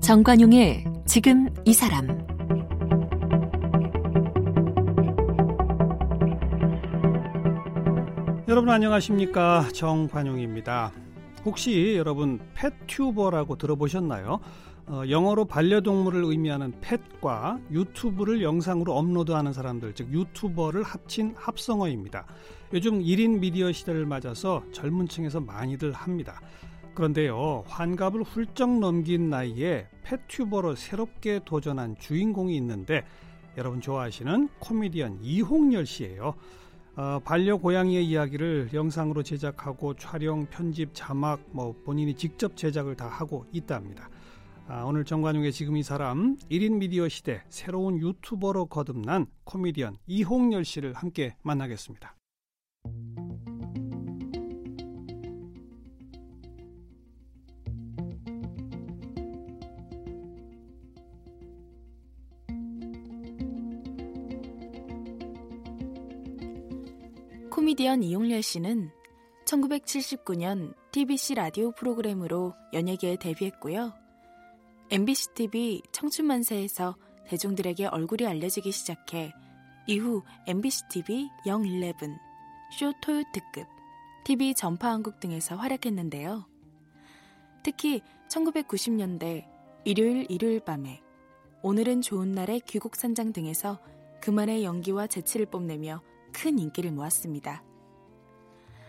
정관용의 지금 이 사람 여러분 안녕하십니까 정관용입니다. 혹시 여러분 펫튜버라고 들어보셨나요? 어, 영어로 반려동물을 의미하는 펫과 유튜브를 영상으로 업로드하는 사람들, 즉 유튜버를 합친 합성어입니다. 요즘 1인 미디어 시대를 맞아서 젊은 층에서 많이들 합니다. 그런데요, 환갑을 훌쩍 넘긴 나이에 펫튜버로 새롭게 도전한 주인공이 있는데 여러분 좋아하시는 코미디언 이홍열 씨예요. 어, 반려 고양이의 이야기를 영상으로 제작하고 촬영, 편집, 자막, 뭐 본인이 직접 제작을 다 하고 있답니다. 아, 오늘 정관용의 지금 이 사람 1인 미디어 시대 새로운 유튜버로 거듭난 코미디언 이홍열 씨를 함께 만나겠습니다. 코미디언 이용렬 씨는 1979년 TBC 라디오 프로그램으로 연예계에 데뷔했고요. MBC TV 청춘만세에서 대중들에게 얼굴이 알려지기 시작해 이후 MBC TV 영11, 쇼 토요 특급, TV 전파한국 등에서 활약했는데요. 특히 1990년대 일요일 일요일 밤에 오늘은 좋은 날의 귀곡산장 등에서 그만의 연기와 재치를 뽐내며 큰 인기를 모았습니다.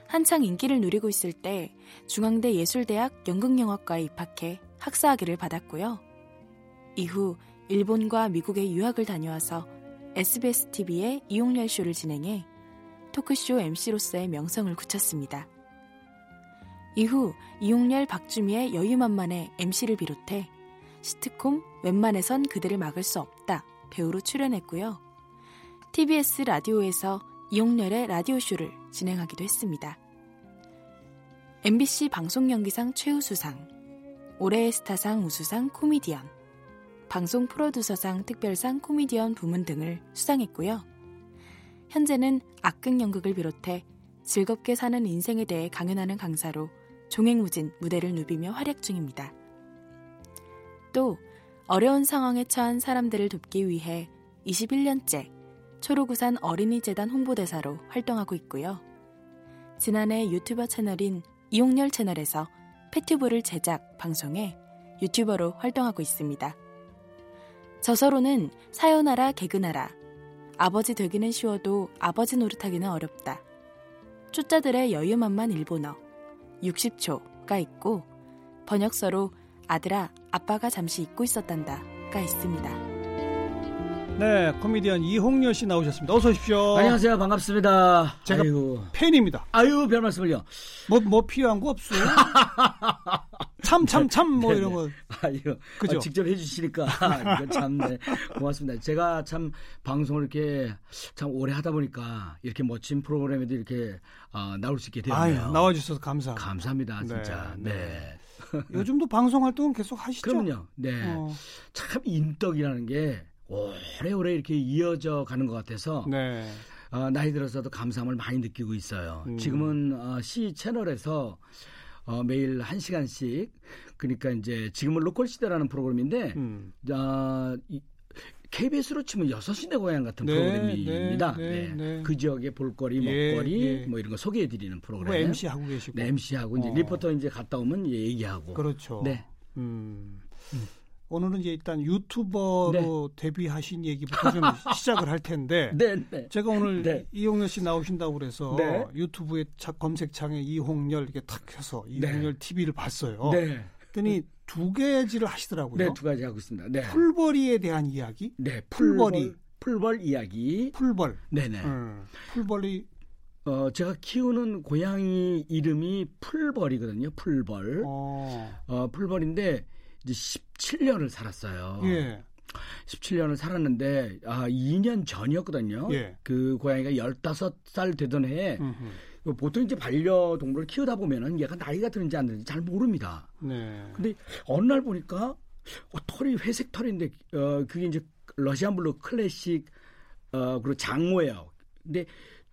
한창 인기를 누리고 있을 때 중앙대 예술대학 연극영화과에 입학해 학사학위를 받았고요. 이후 일본과 미국에 유학을 다녀와서 SBS TV의 이용렬 쇼를 진행해 토크쇼 MC로서의 명성을 굳혔습니다. 이후 이용렬 박주미의 여유만만의 MC를 비롯해 시트콤 웬만해선 그들을 막을 수 없다 배우로 출연했고요. TBS 라디오에서 이용렬의 라디오쇼를 진행하기도 했습니다. MBC 방송연기상 최우수상, 올해의 스타상 우수상 코미디언, 방송 프로듀서상 특별상 코미디언 부문 등을 수상했고요. 현재는 악극 연극을 비롯해 즐겁게 사는 인생에 대해 강연하는 강사로 종횡무진 무대를 누비며 활약 중입니다. 또 어려운 상황에 처한 사람들을 돕기 위해 21년째 초록우산 어린이재단 홍보대사로 활동하고 있고요. 지난해 유튜버 채널인 이용렬 채널에서 패튜브를 제작, 방송해 유튜버로 활동하고 있습니다. 저서로는 사요나라 개그나라, 아버지 되기는 쉬워도 아버지 노릇하기는 어렵다. 초짜들의 여유만만 일본어, 60초가 있고 번역서로 아들아, 아빠가 잠시 잊고 있었단다가 있습니다. 네, 코미디언 이홍렬 씨 나오셨습니다. 어서 오십시오. 안녕하세요. 반갑습니다. 제가 아유. 팬입니다. 아유, 별 말씀을요. 뭐, 뭐 필요한 거 없어요? 참, 참, 참, 뭐 네네. 이런 거. 아유, 그죠? 아, 직접 해주시니까. 이거 참, 네. 고맙습니다. 제가 참 방송을 이렇게 참 오래 하다 보니까 이렇게 멋진 프로그램에도 이렇게 어, 나올 수 있게 되었네요. 아유, 나와주셔서 감사합니다. 감사합니다. 네, 진짜. 네. 네. 요즘도 방송 활동은 계속 하시죠? 그럼요. 네. 어, 참 인덕이라는 게 오래오래 이렇게 이어져 가는 것 같아서 네. 어, 나이 들어서도 감사함을 많이 느끼고 있어요. 음. 지금은 어, C 채널에서 어, 매일 한 시간씩 그러니까 이제 지금은 로컬 시대라는 프로그램인데 음. 어, 이, KBS로 치면 여섯 시내 고향 같은 네, 프로그램입니다. 네, 네, 네. 그 지역의 볼거리, 예, 먹거리 예. 뭐 이런 거 소개해 드리는 프로그램. 뭐 MC 하고 계시고. 네, MC하고 이제 어. 리포터 이제 갔다 오면 얘기하고. 그렇죠. 네. 음. 오늘은 이제 일단 유튜버로 데뷔하신 얘기부터 좀 시작을 할 텐데. 네, 네. 제가 오늘 네. 이홍렬 씨 나오신다고 그래서 네. 유튜브에 차- 검색창에 이홍렬 이렇게 탁 해서 이홍렬 TV를 봤어요. 네. 그랬더니 두 개지를 하시더라고요. 네, 두 가지 하고 있습니다. 네. 풀벌이에 대한 이야기, 네, 풀벌이. 풀벌, 풀벌 이야기. 풀벌. 네네. 음, 풀벌이 어, 제가 키우는 고양이 이름이 풀벌이거든요. 풀벌. 어, 어, 풀벌인데 이제 17년을 살았어요. 예, 17년을 살았는데 아, 2년 전이었거든요. 예. 그 고양이가 15살 되던 해에 음흠. 보통 이제 반려동물을 키우다 보면은 얘가 나이가 드는지 안 드는지 잘 모릅니다. 네, 근데 어느 날 보니까 어, 털이 회색 털인데 어, 그게 이제 Russian Blue 클래식 어 그리고 장모예요. 근데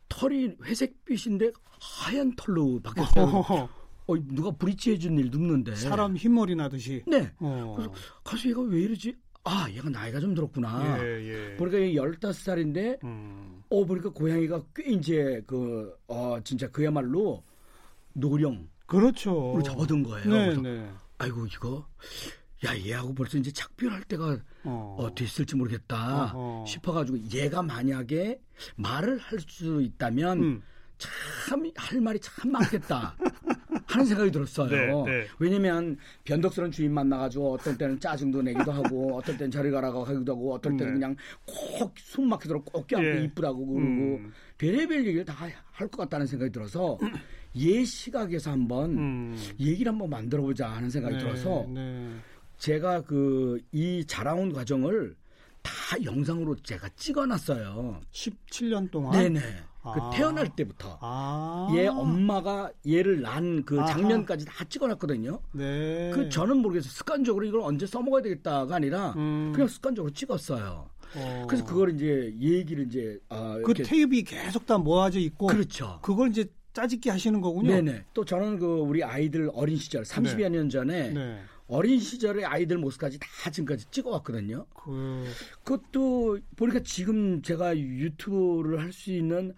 털이 회색빛인데 하얀 털로 바뀌었어요. 어, 누가 bleach 해준 일 없는데. 사람 흰머리 나듯이. 네. 어. 그래서 가수 얘가 왜 이러지? 아, 얘가 나이가 좀 들었구나. 예, 예. 보니까 얘 15살인데, 음. 어, 보니까 고양이가 꽤 이제 그, 어, 진짜 그야말로 노령으로 그렇죠. 접어든 거예요. 네, 그래서 네. 아이고, 이거, 야, 얘하고 벌써 이제 작별할 때가 어. 어, 됐을지 모르겠다 어허. 싶어가지고 얘가 만약에 말을 할 수 있다면 음. 참할 말이 참 많겠다 하는 생각이 들었어요. 네, 네. 왜냐면 변덕스러운 주인 만나가지고 어떤 때는 짜증도 내기도 하고 어떤 때는 저리 가라고 하기도 하고 어떤 때는 네. 그냥 꼭숨 막히도록 꼭 껴안고 예. 이쁘다고 그러고 음. 별의별 얘기를 다 할 것 같다는 생각이 들어서 얘 시각에서 한번 음. 얘기를 한번 만들어보자 하는 생각이 네, 들어서 네. 제가 그 이 자라온 과정을 다 영상으로 제가 찍어놨어요. 17년 동안. 네네. 아. 그 태어날 때부터 아. 얘 엄마가 얘를 난그 아하. 장면까지 다 찍어놨거든요. 네. 그 저는 모르겠어요. 습관적으로 이걸 언제 써먹어야 되겠다가 아니라 음. 그냥 습관적으로 찍었어요. 어. 그래서 그걸 이제 얘기를 이제 아, 그 테이프이 계속 다 모아져 있고 그렇죠. 그걸 이제 짜집기 하시는 거군요. 네네. 또 저는 그 우리 아이들 어린 시절 30여 년 전에 네. 어린 시절의 아이들 모습까지 다 지금까지 찍어왔거든요. 그 그것도 보니까 지금 제가 유튜브를 할 수 있는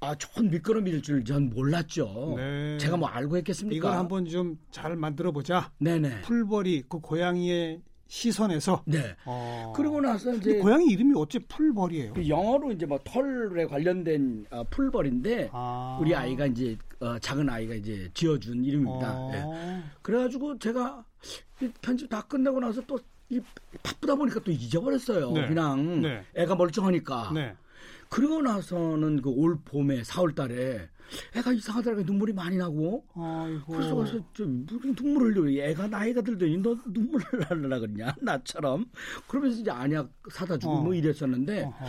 아 좋은 밑거름일 줄 전 몰랐죠. 네. 제가 뭐 알고 했겠습니까? 이걸 한번 좀 잘 만들어 보자. 네네. 풀벌이 그 고양이의 시선에서. 네. 어. 그러고 나서 이제 고양이 이름이 어째 풀벌이에요? 그 영어로 이제 뭐 털에 관련된 어, 풀벌인데 아. 우리 아이가 이제 어, 작은 아이가 이제 지어준 이름입니다. 어. 예. 그래가지고 제가 이 편집 다 끝내고 나서 또 이 바쁘다 보니까 또 잊어버렸어요. 네. 그냥 네. 애가 멀쩡하니까. 네. 그러고 나서는 그 올 봄에 4월 달에 애가 이상하더라고요. 눈물이 많이 나고. 아이고. 그래서 좀 무슨 눈물을 흘려. 애가 나이가 들더니 너 눈물을 흘려라 그러냐. 나처럼. 그러면서 이제 안약 사다 주고 어. 뭐 이랬었는데 어허.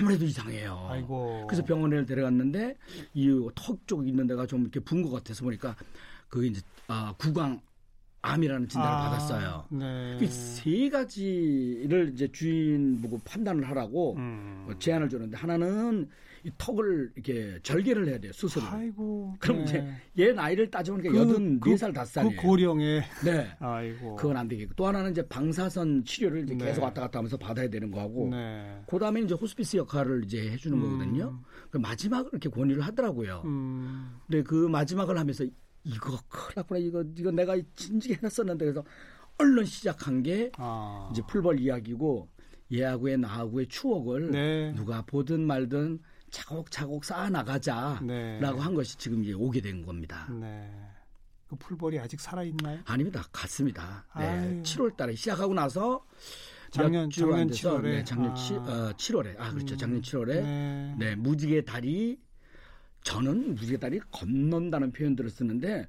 아무래도 이상해요. 아이고. 그래서 병원에 데려갔는데 이 턱 쪽 있는 데가 좀 이렇게 분 것 같아서 보니까 그게 이제 아, 구강 암이라는 진단을 아, 받았어요. 네. 그세 가지를 이제 주인 보고 판단을 하라고 음. 어, 제안을 줬는데 하나는 이 턱을 이렇게 절개를 해야 돼요 수술을. 아이고. 그럼 네. 이제 얘 나이를 따져보니까 여든 네살 다섯 살이에요. 그 고령에. 네. 아이고. 그건 안 되겠고 또 하나는 이제 방사선 치료를 이제 네. 계속 왔다 갔다 하면서 받아야 되는 거하고 네. 그다음에 이제 호스피스 역할을 이제 해주는 음. 거거든요. 그 마지막을 이렇게 권유를 하더라고요. 음. 근데 그 마지막을 하면서 이거 큰일 났구나 이거 이거 내가 진지게 해놨었는데 그래서 얼른 시작한 게 아. 이제 풀벌 이야기고 얘하고의 나하고의 추억을 네. 누가 보든 말든 차곡차곡 쌓아 나가자라고 네. 한 것이 지금 이제 오게 된 겁니다. 네. 그 풀벌이 아직 살아 있나요? 아닙니다. 같습니다. 네. 아유. 7월 달에 시작하고 나서 작년- 작년 돼서 7월에? 네, 작년 아. 치, 어, 7월에 아 그렇죠. 작년 7월에 네. 네, 무지개 다리 저는 무지개 다리 건넌다는 표현들을 쓰는데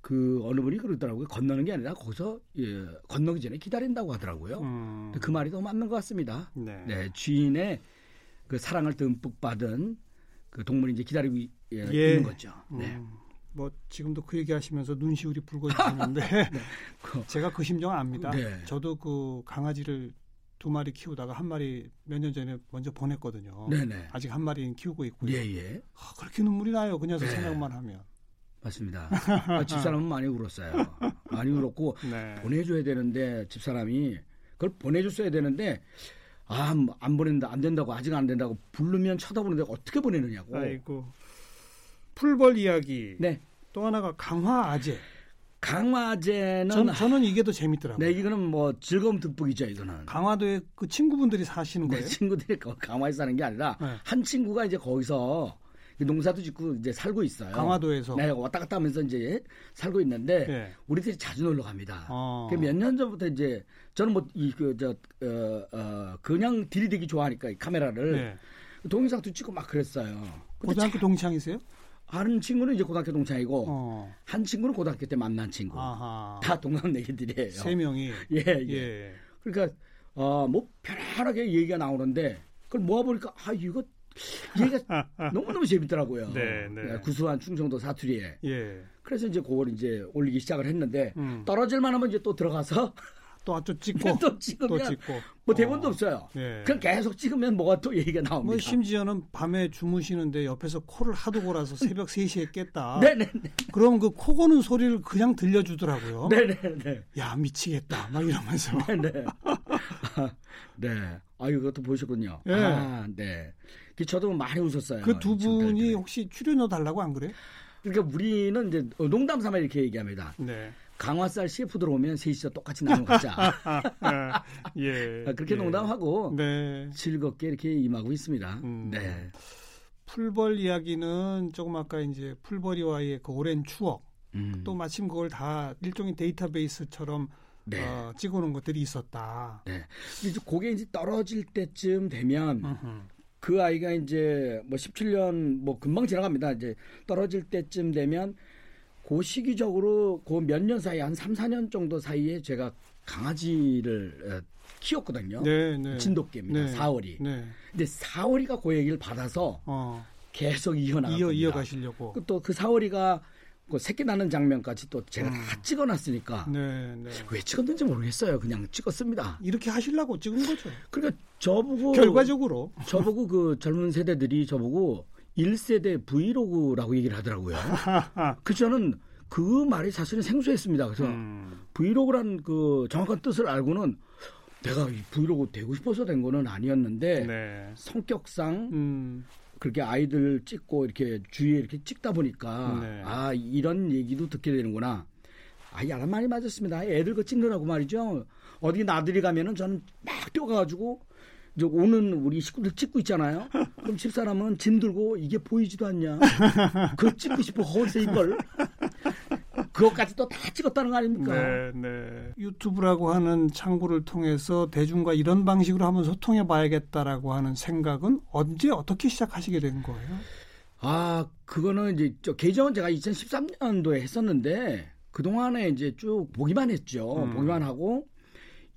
그 어느 분이 그러더라고요. 건너는 게 아니라 거기서 예, 건너기 전에 기다린다고 하더라고요. 음. 그 말이 더 맞는 것 같습니다. 네. 네, 주인의 그 사랑을 듬뿍 받은 그 동물이 이제 기다리고 이- 예, 예. 있는 거죠. 네. 음, 뭐 지금도 그 얘기하시면서 눈시울이 붉어지시는데 그- 제가 그 심정 압니다. 네. 저도 그 강아지를 두 마리 키우다가 한 마리 몇 년 전에 먼저 보냈거든요. 네네. 아직 한 마리는 키우고 있고요. 예, 예. 아, 그렇게 눈물이 나요. 그 녀석 네. 생각만 하면. 맞습니다. 아, 집사람은 많이 울었어요. 많이 울었고 네. 보내줘야 되는데 집사람이 그걸 보내줬어야 되는데 아 안 보낸다 안 된다고 아직 안 된다고 부르면 쳐다보는데 어떻게 보내느냐고. 아이고. 풀벌 이야기. 네. 또 하나가 강화 아재. 강화제는 전, 저는 이게 더 재밌더라고요. 네 이거는 뭐 즐거움 듬뿍이죠 이거는. 강화도에 그 친구분들이 사시는 내 거예요? 친구들이 거- 강화에 사는 게 아니라 네. 한 친구가 이제 거기서 농사도 짓고 이제 살고 있어요. 강화도에서. 네, 왔다 갔다 하면서 이제 살고 있는데 네. 우리들이 자주 놀러 갑니다. 어. 몇년 전부터 이제 저는 뭐 이그저 어, 어, 그냥 들이대기 좋아하니까 이 카메라를 네. 동영상도 찍고 막 그랬어요. 고등학교 참- 동창이세요? 하는 친구는 이제 고등학교 동창이고 어. 한 친구는 고등학교 때 만난 친구. 아하. 다 동갑내기들이에요. 세 명이. 예, 예. 예. 그러니까 어 뭐 편안하게 얘기가 나오는데 그걸 모아 보니까 아 이거 얘기가 너무 너무 재밌더라고요. 네, 네. 구수한 충청도 사투리에. 예. 그래서 이제 그걸 이제 올리기 시작을 했는데 음. 떨어질 만하면 이제 또 들어가서 또 찍고 또 찍으면 또 찍고 뭐 대본도 어. 없어요. 예. 그냥 계속 찍으면 뭐가 또 얘기가 나옵니다. 뭐 심지어는 밤에 주무시는데 옆에서 코를 하도 골아서 새벽 3시에 깼다. 네네네. 그럼 그 코 고는 소리를 그냥 들려주더라고요. 네네네. 야 미치겠다 막 이러면서. 네. 네. 아, 이것도 보셨군요. 예. 아, 네. 그 저도 많이 웃었어요. 그 두 분이. 혹시 출연료 달라고 안 그래? 그러니까 우리는 이제 농담 삼아 이렇게 얘기합니다. 네. 강화살 CF 들어오면 셋이서 똑같이 나눠 가자. 아, 예. 아, 그렇게 예. 농담하고 네. 즐겁게 이렇게 임하고 있습니다. 음. 네. 풀벌 이야기는 조금 아까 이제 풀벌이와의 그 오랜 추억 음. 또 마침 그걸 다 일종의 데이터베이스처럼 네. 어, 찍어놓은 것들이 있었다. 네. 이제 그게 이제 떨어질 때쯤 되면 음흠. 그 아이가 이제 뭐 17년 뭐 금방 지나갑니다. 이제 떨어질 때쯤 되면 그 시기적으로 그 몇 년 사이 한 3, 4년 정도 사이에 제가 강아지를 어, 키웠거든요. 네, 네. 진돗개입니다. 네. 4월이. 네. 근데 4월이가 그 얘기를 받아서 어, 계속 이어나갈 이어 겁니다. 이어가시려고. 또 그 4월이가 그 새끼 낳는 장면까지 또 제가 다 찍어놨으니까 음. 네, 네. 왜 찍었는지 모르겠어요. 그냥 찍었습니다. 이렇게 하시려고 찍은 거죠. 그러니까 저보고 결과적으로. 저보고 그 젊은 세대들이 저보고 1세대 vlogger라고 얘기를 하더라고요. 그 저는 그 말이 사실은 생소했습니다. 그래서 음. vlogger란 그 정확한 뜻을 알고는 내가 이 브이로그 되고 싶어서 된 거는 아니었는데 네. 성격상 음. 그렇게 아이들 찍고 이렇게 주위에 이렇게 찍다 보니까 네. 아 이런 얘기도 듣게 되는구나. 아, 야란 많이 맞았습니다. 애들 거 찍느라고 말이죠. 어디 나들이 가면은 저는 막 뛰어가가지고 오는 우리 식구들 찍고 있잖아요. 그럼 집사람은 짐 들고 이게 보이지도 않냐. 그거 찍고 싶어 허세 이걸. 그것까지 또 다 찍었다는 거 아닙니까? 네, 네. 유튜브라고 하는 창구를 통해서 대중과 이런 방식으로 한번 소통해 봐야겠다라고 하는 생각은 언제 어떻게 시작하시게 된 거예요? 아, 그거는 이제 저 계정은 제가 2013년도에 했었는데 그동안에 이제 쭉 보기만 했죠. 음. 보기만 하고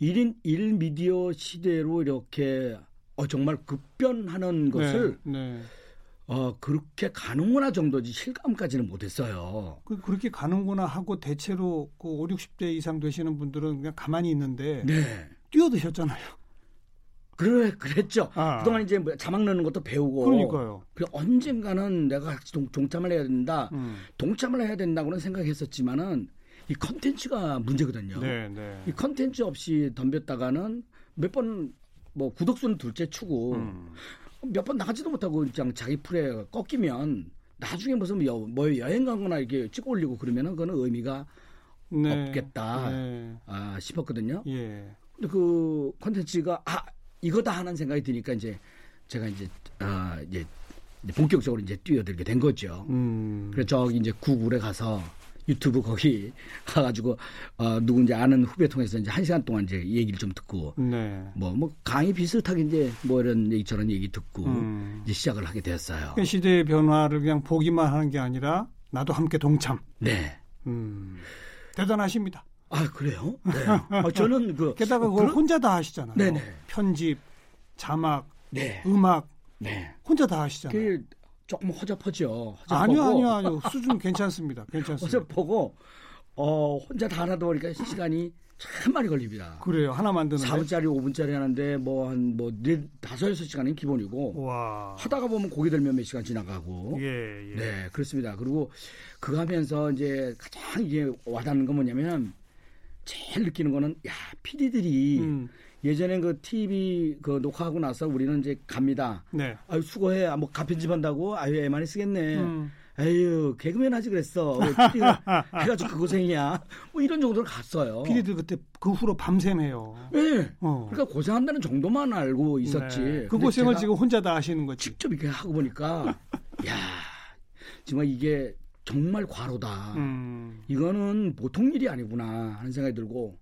1인 1 미디어 시대로 이렇게 어, 정말 급변하는 것을 네, 네. 어, 그렇게 가는구나 정도지 실감까지는 못했어요. 그, 그렇게 가는구나 하고 대체로 그 5, 60대 이상 되시는 분들은 그냥 가만히 있는데 네. 뛰어드셨잖아요. 그래, 그랬죠. 아. 그동안 이제 뭐 자막 넣는 것도 배우고. 그러니까요. 그래, 언젠가는 내가 동, 동참을 해야 된다. 음. 동참을 해야 된다고는 생각했었지만은 이 컨텐츠가 문제거든요. 네, 네. 이 컨텐츠 없이 덤볐다가는 몇 번 뭐 구독수는 둘째 치고 음. 몇번 나가지도 못하고 그냥 자기 풀에 꺾이면 나중에 무슨 여, 뭐 여행 가거나 이렇게 찍어 올리고 그러면은 그거는 의미가 네. 없겠다. 네. 아, 싶었거든요. 예. 근데 그 컨텐츠가 아 이거다 하는 생각이 드니까 이제 제가 이제 아 이제 본격적으로 이제 뛰어들게 된 거죠. 음. 그래서 저기 이제 구글에 가서 유튜브 거기 가가지고 어 누군지 아는 후배 통해서 이제 한 시간 동안 이제 얘기를 좀 듣고 네. 뭐 뭐 강의 비슷하게 이제 뭐 이런 얘기 저런 얘기 듣고 음. 이제 시작을 하게 되었어요. 그 시대의 변화를 그냥 보기만 하는 게 아니라 나도 함께 동참. 네. 음. 대단하십니다. 아 그래요? 네. 아, 저는 그 게다가 그걸 그런- 혼자 다 하시잖아요. 네네. 편집, 자막, 네. 음악 네. 혼자 다 하시잖아요. 그 조금 허접하죠. 아니요, 아니요, 아니요. 수준 괜찮습니다. 괜찮습니다. 허접하고 어 혼자 다 하다 보니까 시간이 참 많이 걸립니다. 그래요. 하나 만드는데. 4분짜리, 5분짜리 하는데 뭐 한뭐 네, 다섯 여섯 시간이 기본이고 와. 하다가 보면 고기 들면 몇 시간 지나가고 예, 예. 네 그렇습니다. 그리고 그거 하면서 이제 가장 이게 와닿는 건 뭐냐면 제일 느끼는 거는 야 PD들이 음, 예전엔 그 TV 그 녹화하고 나서 우리는 이제 갑니다. 네. 아유 수고해. 아, 뭐 가편집 한다고 아유 애 많이 쓰겠네. 음, 에휴 개그맨 하지 그랬어. 해가지고 그 고생이야. 뭐 이런 정도로 갔어요. 피디들 그때 그 후로 밤샘해요. 네. 어. 그러니까 고생한다는 정도만 알고 있었지. 네. 그 고생을 지금 혼자 다 하시는 거지. 직접 이렇게 하고 보니까 야 정말 이게 정말 과로다. 음, 이거는 보통 일이 아니구나 하는 생각이 들고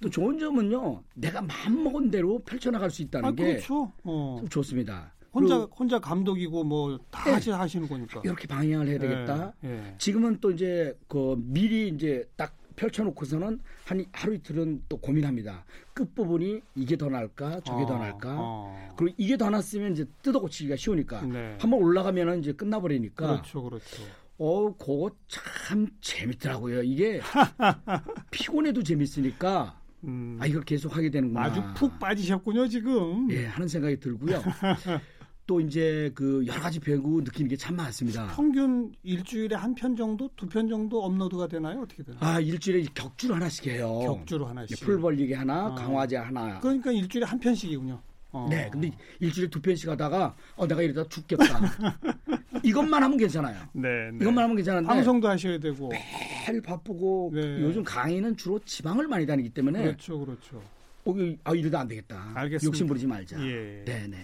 또 좋은 점은요. 내가 마음 먹은 대로 펼쳐나갈 수 있다는 아, 게 그렇죠. 어. 참 좋습니다. 혼자, 혼자 감독이고 뭐다 네. 하시, 하시는 거니까. 이렇게 방향을 해야 되겠다. 예, 예. 지금은 또 이제 그 미리 이제 딱 펼쳐놓고서는 한 하루 이틀은 또 고민합니다. 끝 부분이 이게 더 나을까, 저게 더 어, 나을까. 어. 그리고 이게 더 났으면 이제 뜯어 고치기가 쉬우니까 네. 한번 올라가면은 이제 끝나버리니까. 그렇죠, 그렇죠. 어, 그거 참 재밌더라고요. 이게 피곤해도 재밌으니까 음. 아 이걸 계속 하게 되는구나. 아주 푹 빠지셨군요 지금. 예, 하는 생각이 들고요. 또 이제 그 여러 가지 배우고 느끼는 게 참 많습니다. 평균 일주일에 한 편 정도, 두 편 정도 업로드가 되나요? 어떻게 되나요? 아 일주일에 격주로 하나씩 해요. 격주로 하나씩. 풀 벌리기 하나, 아. 강화제 하나. 그러니까 일주일에 한 편씩이군요. 어. 네, 근데 일주일에 두 편씩 하다가 어 내가 이러다 죽겠다. 이것만 하면 괜찮아요. 네, 네. 이것만 하면 괜찮은데 방송도 하셔야 되고. 매일 바쁘고 네. 요즘 강의는 주로 지방을 많이 다니기 때문에 그렇죠, 그렇죠. 어, 아 이러다 안 되겠다. 알겠습니다. 욕심 부리지 말자. 예. 네, 네.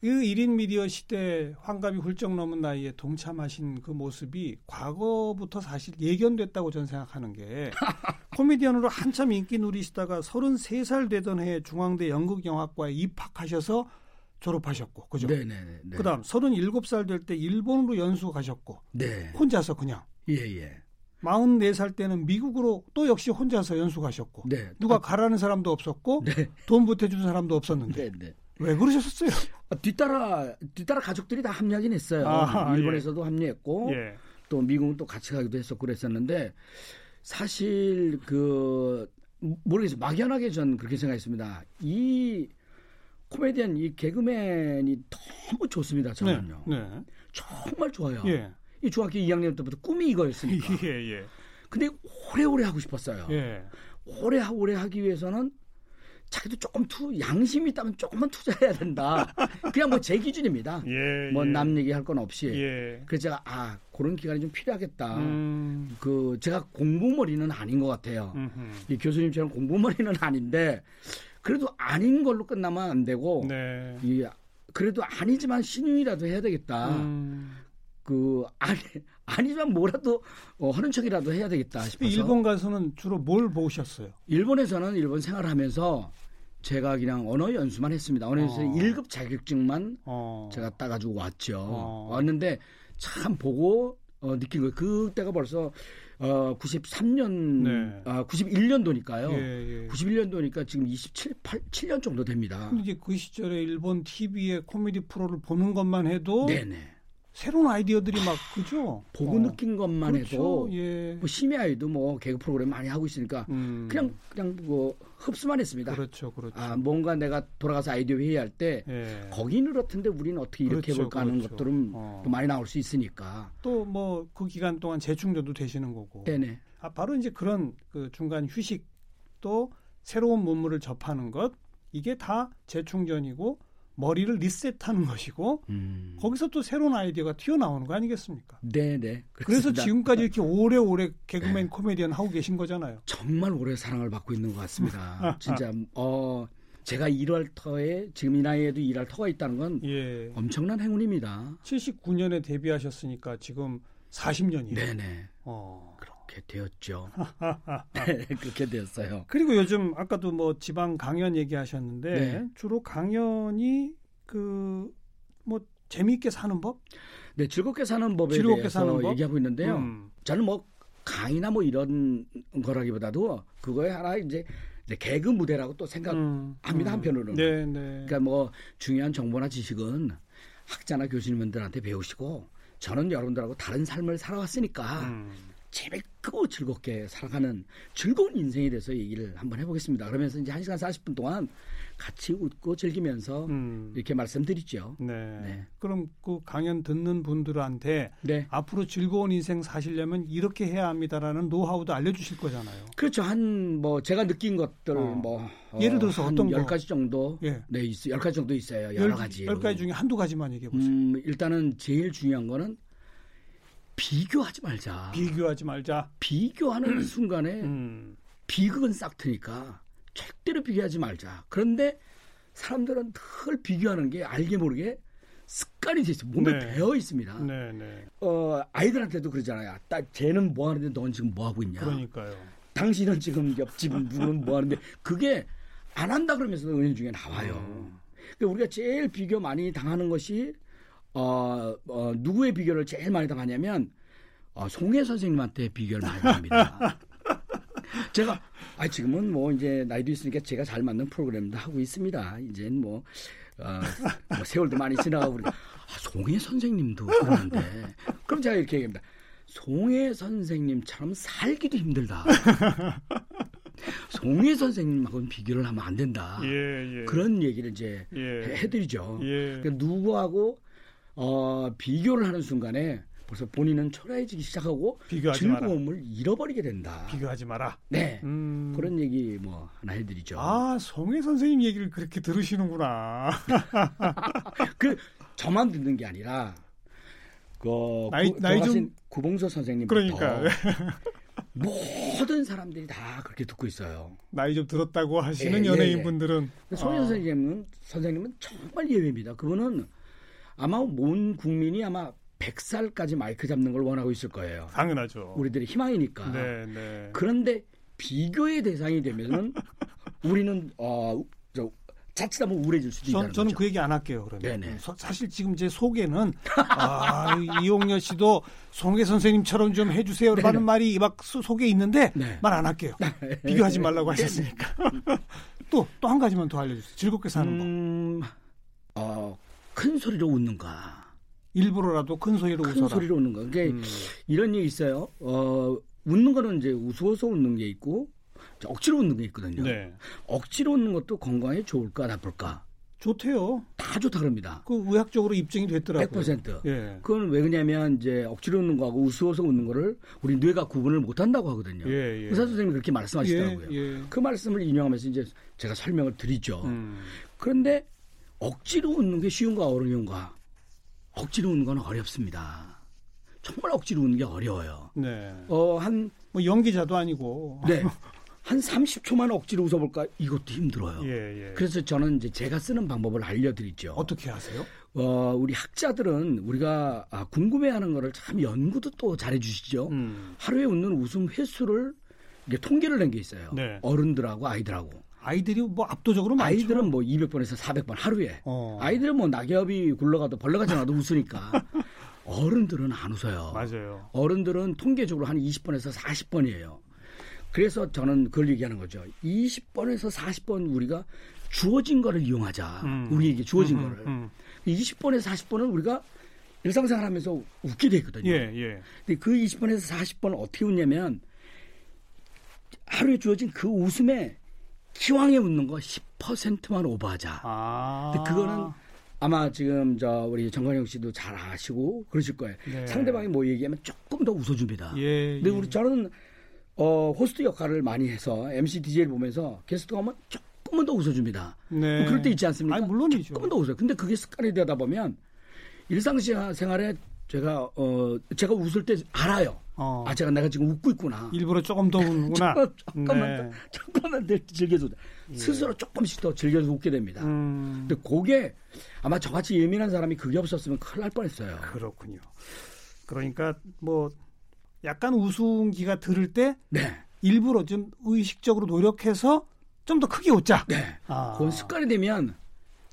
그 1인 미디어 시대 환갑이 훌쩍 넘은 나이에 동참하신 그 모습이 과거부터 사실 예견됐다고 저는 생각하는 게 코미디언으로 한참 인기 누리시다가 33살 되던 해에 중앙대 연극영화과에 입학하셔서 졸업하셨고 그죠? 네, 네, 네. 네. 그다음 37살 될 때 일본으로 연수 가셨고 네. 혼자서 그냥 예, 예. 44살 때는 미국으로 또 역시 혼자서 연수 가셨고 네. 누가 가라는 사람도 없었고 네. 돈 보태준 사람도 없었는데 네, 네. 왜 그러셨어요? 아, 뒤따라 뒤따라 가족들이 다 합류하긴 했어요. 아, 일본에서도 합류했고 예. 또 미국은 또 같이 가기도 했었고 그랬었는데 사실 그 모르겠어요. 막연하게 전 그렇게 생각했습니다. 이 코미디언 이 개그맨이 너무 좋습니다. 네. 저는요. 네. 정말 좋아요. 예. 이 중학교 2학년 때부터 꿈이 이거였으니까. 예, 예. 근데 오래오래 하고 싶었어요. 예. 오래 하- 오래 하기 위해서는 자기도 조금 투 양심이 있다면 조금만 투자해야 된다. 그냥 뭐 제 기준입니다. 예. 뭐 예. 남 얘기할 건 없이. 예. 그래서 제가 아 그런 기간이 좀 필요하겠다. 음. 그 제가 공부머리는 아닌 것 같아요. 음흠. 이 교수님처럼 공부머리는 아닌데 그래도 아닌 걸로 끝나면 안 되고 네. 이 그래도 아니지만 신용이라도 해야 되겠다. 음. 그 아니 아니지만 뭐라도 어, 하는 척이라도 해야 되겠다 싶어서 일본 가서는 주로 뭘 보셨어요? 일본에서는 일본 생활하면서 제가 그냥 언어 연수만 했습니다. 언어 연수 어. 1급 자격증만 어. 제가 따가지고 왔죠. 어. 왔는데 참 보고 어, 느낀 거예요. 그때가 벌써 어, 93년, 네. 아, 91년도니까요. 예, 예. 91년도니까 지금 27, 8, 7년 정도 됩니다. 이제 그 시절에 일본 TV의 코미디 프로를 보는 것만 해도 네네. 새로운 아이디어들이 막 그죠? 보고 어. 느낀 것만 그렇죠. 해도 예. 뭐 심야 아이도 뭐 개그 프로그램 많이 하고 있으니까 음. 그냥 그냥 뭐 흡수만 했습니다. 그렇죠, 그렇죠. 아 뭔가 내가 돌아가서 아이디어 회의할 때 예. 거기는 그렇던데 우리는 어떻게 이렇게 그렇죠, 해볼까 하는 그렇죠. 것들은 어. 또 많이 나올 수 있으니까. 또 뭐 그 기간 동안 재충전도 되시는 거고. 네네. 아, 바로 이제 그런 그 중간 휴식 또 새로운 문물을 접하는 것 이게 다 재충전이고 머리를 리셋하는 것이고 음. 거기서 또 새로운 아이디어가 튀어나오는 거 아니겠습니까? 네 네. 그래서 그렇습니다. 지금까지 이렇게 오래오래 개그맨 네. 코미디언 하고 계신 거잖아요. 정말 오래 사랑을 받고 있는 것 같습니다. 진짜 어 제가 1월 터에 지금 이 나이에도 1월 터가 있다는 건 예. 엄청난 행운입니다. 79년에 데뷔하셨으니까 지금 40년이에요. 네 네. 어. 그렇게 되었죠. 네, 그렇게 되었어요. 그리고 요즘 아까도 뭐 지방 강연 얘기하셨는데 네. 주로 강연이 그 뭐 재미있게 사는 법? 네, 즐겁게 사는 법에 즐겁게 대해서 사는 법? 얘기하고 있는데요. 음. 저는 뭐 강의나 뭐 이런 거라기보다도 그거에 하나 이제 개그 무대라고 또 생각합니다 음. 한편으로는. 네, 네. 그러니까 뭐 중요한 정보나 지식은 학자나 교수님들한테 배우시고 저는 여러분들하고 다른 삶을 살아왔으니까 음. 재밌고 즐겁게 살아가는 즐거운 인생에 대해서 얘기를 한번 해보겠습니다. 그러면서 이제 1시간 40분 동안 같이 웃고 즐기면서 음. 이렇게 말씀드리죠. 네. 네. 그럼 그 강연 듣는 분들한테 네. 앞으로 즐거운 인생 사시려면 이렇게 해야 합니다라는 노하우도 알려주실 거잖아요. 그렇죠. 한 뭐 제가 느낀 것들 어. 뭐 예를 들어서 한 어떤 거? 10가지 정도 예. 네, 있어. 10가지 정도 있어요. 여러 가지. 열 가지 중에 한두 가지만 얘기해 보세요. 음, 일단은 제일 중요한 거는 비교하지 말자. 비교하지 말자. 비교하는 순간에 음. 비극은 싹 트니까 절대로 비교하지 말자. 그런데 사람들은 늘 비교하는 게 알게 모르게 습관이 돼 있어. 몸에 네. 배어 있습니다. 네, 네. 어, 아이들한테도 그러잖아요. 딸, 쟤는 뭐 하는데 넌 지금 뭐 하고 있냐. 그러니까요. 당신은 지금 옆집 누구는 뭐 하는데 그게 안 한다 그러면서 은연 중에 나와요. 음. 그러니까 우리가 제일 비교 많이 당하는 것이 어, 어, 누구의 비교를 제일 많이 당하냐면 어, 송혜 선생님한테 비교를 많이 합니다. 제가 아 지금은 뭐 이제 나이도 있으니까 제가 잘 맞는 프로그램도 하고 있습니다. 이제 뭐, 어, 뭐 세월도 많이 지나가고 그러니까 아, 송혜 선생님도 그러는데 그럼 제가 이렇게 얘기합니다. 송혜 선생님처럼 살기도 힘들다. 송혜 선생님하고는 비교를 하면 안 된다. 예, 예. 그런 얘기를 이제 예. 해드리죠. 예. 그러니까 누구하고 어, 비교를 하는 순간에 벌써 본인은 초라해지기 시작하고 비교하지 마라. 즐거움을 잃어버리게 된다. 비교하지 마라. 네. 음. 그런 얘기 뭐 하나 해드리죠. 아, 송혜 선생님 얘기를 그렇게 들으시는구나. 그 저만 듣는 게 아니라 그 나이- 구, 나이 좀- 구봉서 선생님부터 그러니까 모든 사람들이 다 그렇게 듣고 있어요. 나이 좀 들었다고 하시는 예, 예, 연예인분들은 송혜 아, 선생님은 선생님은 정말 예외입니다. 그분은 아마 온 국민이 아마 100살까지 마이크 잡는 걸 원하고 있을 거예요. 당연하죠. 우리들의 희망이니까. 네, 네. 그런데 비교의 대상이 되면은 우리는 어, 저, 자칫하면 우울해질 수도 전, 있다는 저는 거죠. 그 얘기 안 할게요. 그러면 네네. 서- 사실 지금 제 소개는 아, 이용렬 씨도 송혜 선생님처럼 좀 해주세요라는 말이 막 소- 속에 있는데 네. 말안 할게요. 비교하지 말라고 하셨으니까. 또 또 한 가지만 더 알려주세요. 즐겁게 사는 법. 음, 어, 큰 소리로 웃는가. 일부러라도 큰 소리로 큰 웃어라. 소리로 웃는 거. 그게 음. 이런 얘기 있어요. 어, 웃는 거는 이제 우스워서 웃는 게 있고 억지로 웃는 게 있거든요. 네. 억지로 웃는 것도 건강에 좋을까 나쁠까 좋대요. 다 좋다 그럽니다. 그 의학적으로 입증이 됐더라고요. 100%. 예. 그건 왜 그러냐면 이제 억지로 웃는 거하고 우스워서 웃는 거를 우리 뇌가 구분을 못 한다고 하거든요. 예, 예. 의사 선생님이 그렇게 말씀하시더라고요. 예, 예. 그 말씀을 인용하면서 이제 제가 설명을 드리죠. 음. 그런데 억지로 웃는 게 쉬운가 어려운가? 억지로 웃는 건 어렵습니다. 정말 억지로 웃는 게 어려워요. 네. 어, 한, 뭐 연기자도 아니고. 네. 한 30초만 억지로 웃어볼까? 이것도 힘들어요. 예, 예. 그래서 저는 이제 제가 쓰는 방법을 알려드리죠. 어떻게 하세요? 어, 우리 학자들은 우리가 아, 궁금해하는 거를 참 연구도 또 잘해주시죠. 음. 하루에 웃는 웃음 횟수를 이게 통계를 낸 게 있어요. 네. 어른들하고 아이들하고. 아이들이 뭐 압도적으로 많죠. 아이들은 뭐 200번에서 400번 하루에. 어. 아이들은 뭐 낙엽이 굴러가도 벌레가 지나도 웃으니까. 어른들은 안 웃어요. 맞아요. 어른들은 통계적으로 한 20번에서 40번이에요. 그래서 저는 그걸 얘기하는 거죠. 20번에서 40번 우리가 주어진 거를 이용하자. 음. 우리에게 주어진 음, 거를. 음. 20번에서 40번은 우리가 일상생활 하면서 웃게 되거든요. 예, 예. 근데 그 20번에서 40번은 어떻게 웃냐면 하루에 주어진 그 웃음에 기왕에 웃는 거 10%만 오버하자. 아. 근데 그거는 아마 지금 저 우리 정관영 씨도 잘 아시고 그러실 거예요. 네. 상대방이 뭐 얘기하면 조금 더 웃어줍니다. 예. 근데 예. 우리 저는 어, 호스트 역할을 많이 해서 MC DJ를 보면서 게스트가 오면 조금은 더 웃어줍니다. 네. 뭐 그럴 때 있지 않습니까? 아니, 물론이죠. 조금은 더 웃어요. 근데 그게 습관이 되다 보면 일상생활에 제가 어 제가 웃을 때 알아요. 어. 아 제가 내가 지금 웃고 있구나. 일부러 조금 더 우는구나. 조금만 네. 더 조금만 더 즐겨줘. 스스로 조금씩 더 즐겨서 웃게 됩니다. 음. 근데 그게 아마 저같이 예민한 사람이 그게 없었으면 큰일 날 뻔했어요. 그렇군요. 그러니까 뭐 약간 우스운기가 들을 때 네, 일부러 좀 의식적으로 노력해서 좀 더 크게 웃자. 네. 아. 그건 습관이 되면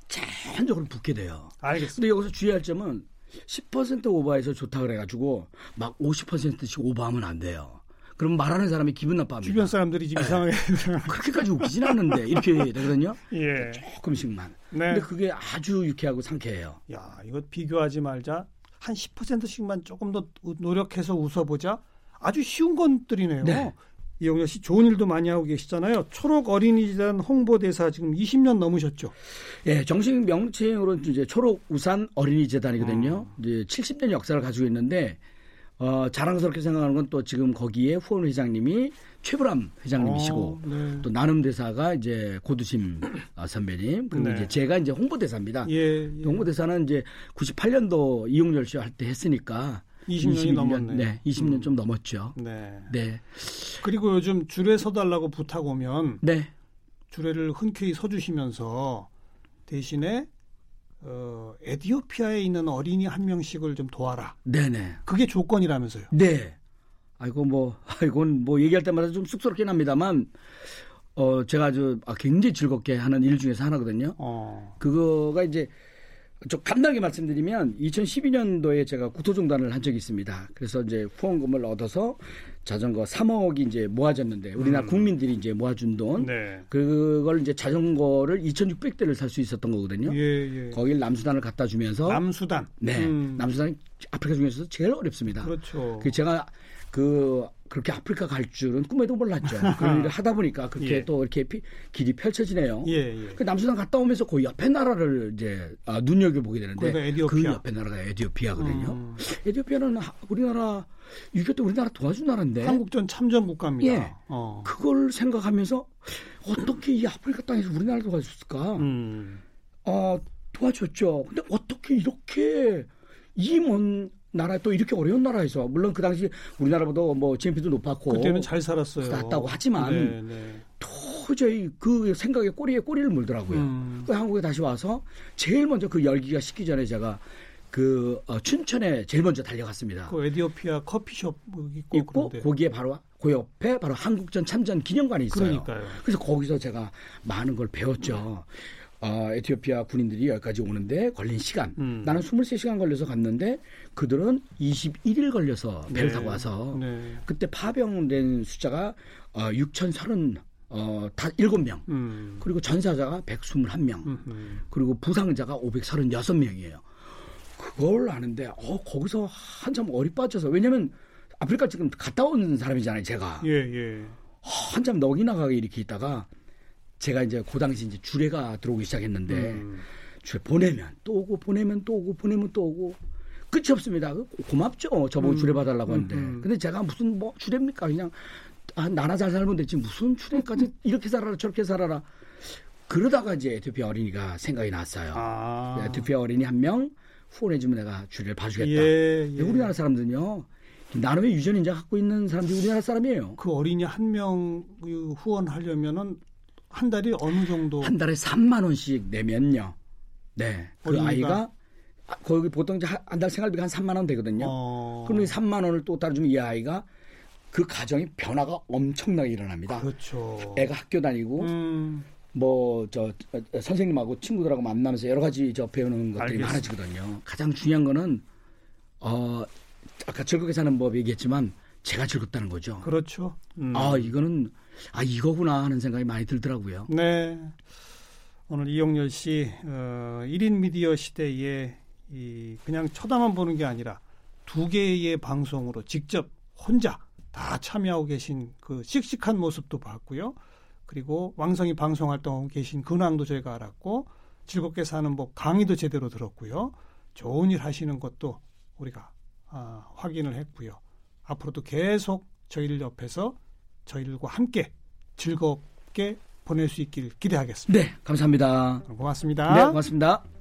자연적으로 붙게 돼요. 알겠습니다. 근데 여기서 주의할 점은 10% 오버해서 좋다 그래가지고 막 50%씩 오버하면 안 돼요. 그럼 말하는 사람이 기분 나빠합니다. 주변 사람들이 지금 이상하게 그렇게까지 웃기진 않는데 이렇게 되거든요. 예. 조금씩만. 네. 근데 그게 아주 유쾌하고 상쾌해요. 야, 이거 비교하지 말자. 한 10%씩만 조금 더 노력해서 웃어보자. 아주 쉬운 것들이네요. 네. 이영렬 씨 좋은 일도 많이 하고 계시잖아요. 초록 어린이재단 홍보대사 지금 20년 넘으셨죠. 예, 정식 명칭으로 이제 초록 우산 어린이 재단이거든요. 아. 이제 70년 역사를 가지고 있는데 어, 자랑스럽게 생각하는 건 또 지금 거기에 후원 회장님이 최불암 회장님이시고 어, 네. 또 나눔 대사가 이제 고두심 어, 선배님 그리고 네. 이제 제가 이제 홍보 대사입니다. 예, 예. 홍보 대사는 이제 98년도 이용열 씨 할 때 했으니까 20년이 21년, 넘었네요. 네, 20년 음. 좀 넘었죠. 네. 네, 그리고 요즘 줄에 서달라고 부탁 오면 네, 줄에를 흔쾌히 서주시면서 대신에 어, 에디오피아에 있는 어린이 한 명씩을 좀 도와라. 네, 네, 그게 조건이라면서요. 네. 아이고 뭐, 아이건 뭐 얘기할 때마다 좀 쑥스럽긴 합니다만, 어 제가 아주 아, 굉장히 즐겁게 하는 일 중에서 하나거든요. 어. 그거가 이제 좀 간단하게 말씀드리면 2012년도에 제가 구토 중단을 한 적이 있습니다. 그래서 이제 후원금을 얻어서 자전거 3억이 이제 모아졌는데 우리나라 음. 국민들이 이제 모아준 돈 네. 그걸 이제 자전거를 2,600대를 살 수 있었던 거거든요. 예, 예. 거길 남수단을 갖다 주면서 남수단. 네 음. 남수단이 아프리카 중에서 제일 어렵습니다. 그렇죠. 그 제가 그 그렇게 아프리카 갈 줄은 꿈에도 몰랐죠. 그런 일을 하다 보니까 그렇게 예. 또 이렇게 피- 길이 펼쳐지네요. 예, 예. 그 남수단 갔다 오면서 그 옆에 나라를 이제 아, 눈여겨 보게 되는데. 그 옆에 나라가 에디오피아거든요. 음. 에디오피아는 하- 우리나라 6.25때 우리나라 도와준 나라인데 한국전 참전 국가입니다. 예. 어. 그걸 생각하면서 어떻게 이 아프리카 땅에서 우리나라를 도와줬을까? 음. 아, 도와줬죠. 근데 어떻게 이렇게 이먼 나라 또 이렇게 어려운 나라에서 물론 그 당시 우리나라보다 뭐 GNP도 높았고 그때는 잘 살았어요. 낫다고 하지만 네, 네. 도저히 그 생각에 꼬리에 꼬리를 물더라고요. 음. 그 한국에 다시 와서 제일 먼저 그 열기가 식기 전에 제가 그 어, 춘천에 제일 먼저 달려갔습니다. 그 에디오피아 커피숍 뭐 있고, 있고. 거기에 바로 그 옆에 바로 한국전 참전 기념관이 있어요. 그러니까요. 그래서 거기서 제가 많은 걸 배웠죠. 어, 에티오피아 군인들이 여기까지 오는데 걸린 시간. 음. 나는 23시간 걸려서 갔는데 그들은 21일 걸려서 배를 네. 타고 와서 네. 그때 파병된 숫자가 어, 6,030 어, 다 7명. 음. 그리고 전사자가 121명. 음, 음. 그리고 부상자가 536명이에요. 그걸 아는데 어 거기서 한참 어리 빠져서 왜냐면 아프리카 지금 갔다 온 사람이잖아요, 제가. 예, 예. 한참 넋이 나가게 이렇게 있다가 제가 이제 그 당시 이제 주례가 들어오기 시작했는데 음. 주례 보내면 또 오고 보내면 또 오고 보내면 또 오고 끝이 없습니다. 그 고맙죠. 저보고 음. 주례 봐달라고 하는데. 음, 음. 근데 제가 무슨 뭐 주례입니까? 그냥 아, 나나 잘 살면 됐지 무슨 주례까지 이렇게 살아라 저렇게 살아라. 그러다가 이제 에티오피아 어린이가 생각이 났어요. 아. 에티오피아 어린이 한 명 후원해주면 내가 주례를 봐주겠다. 예, 예. 근데 우리나라 사람들은요. 나름의 유전인자 갖고 있는 사람들이 우리나라 사람이에요. 그 어린이 한 명 후원하려면은 한 달이 어느 정도 한 달에 3만 원씩 내면요. 네. 그? 아이가 아, 거기 보통 한 달 생활비가 한 3만 원 되거든요. 어. 그럼 이 3만 원을 또 따라주면 이 아이가 그 가정의 변화가 엄청나게 일어납니다. 그렇죠. 애가 학교 다니고 음. 뭐저 선생님하고 친구들하고 만나면서 여러 가지 저 배우는 것들이 알겠습니다. 많아지거든요. 가장 중요한 거는 어 아까 즐겁게 사는 법 얘기했지만 제가 즐겁다는 거죠. 그렇죠. 음. 아 이거는 아 이거구나 하는 생각이 많이 들더라고요. 네. 오늘 이용렬 씨 어, 1인 미디어 시대에 이 그냥 쳐다만 보는 게 아니라 두 개의 방송으로 직접 혼자 다 참여하고 계신 그 씩씩한 모습도 봤고요. 그리고 왕성히 방송 활동하고 계신 근황도 저희가 알았고 즐겁게 사는 법 강의도 제대로 들었고요. 좋은 일 하시는 것도 우리가 아, 확인을 했고요. 앞으로도 계속 저희를 옆에서 저희들과 함께 즐겁게 보낼 수 있길 기대하겠습니다. 네, 감사합니다. 고맙습니다. 네, 고맙습니다.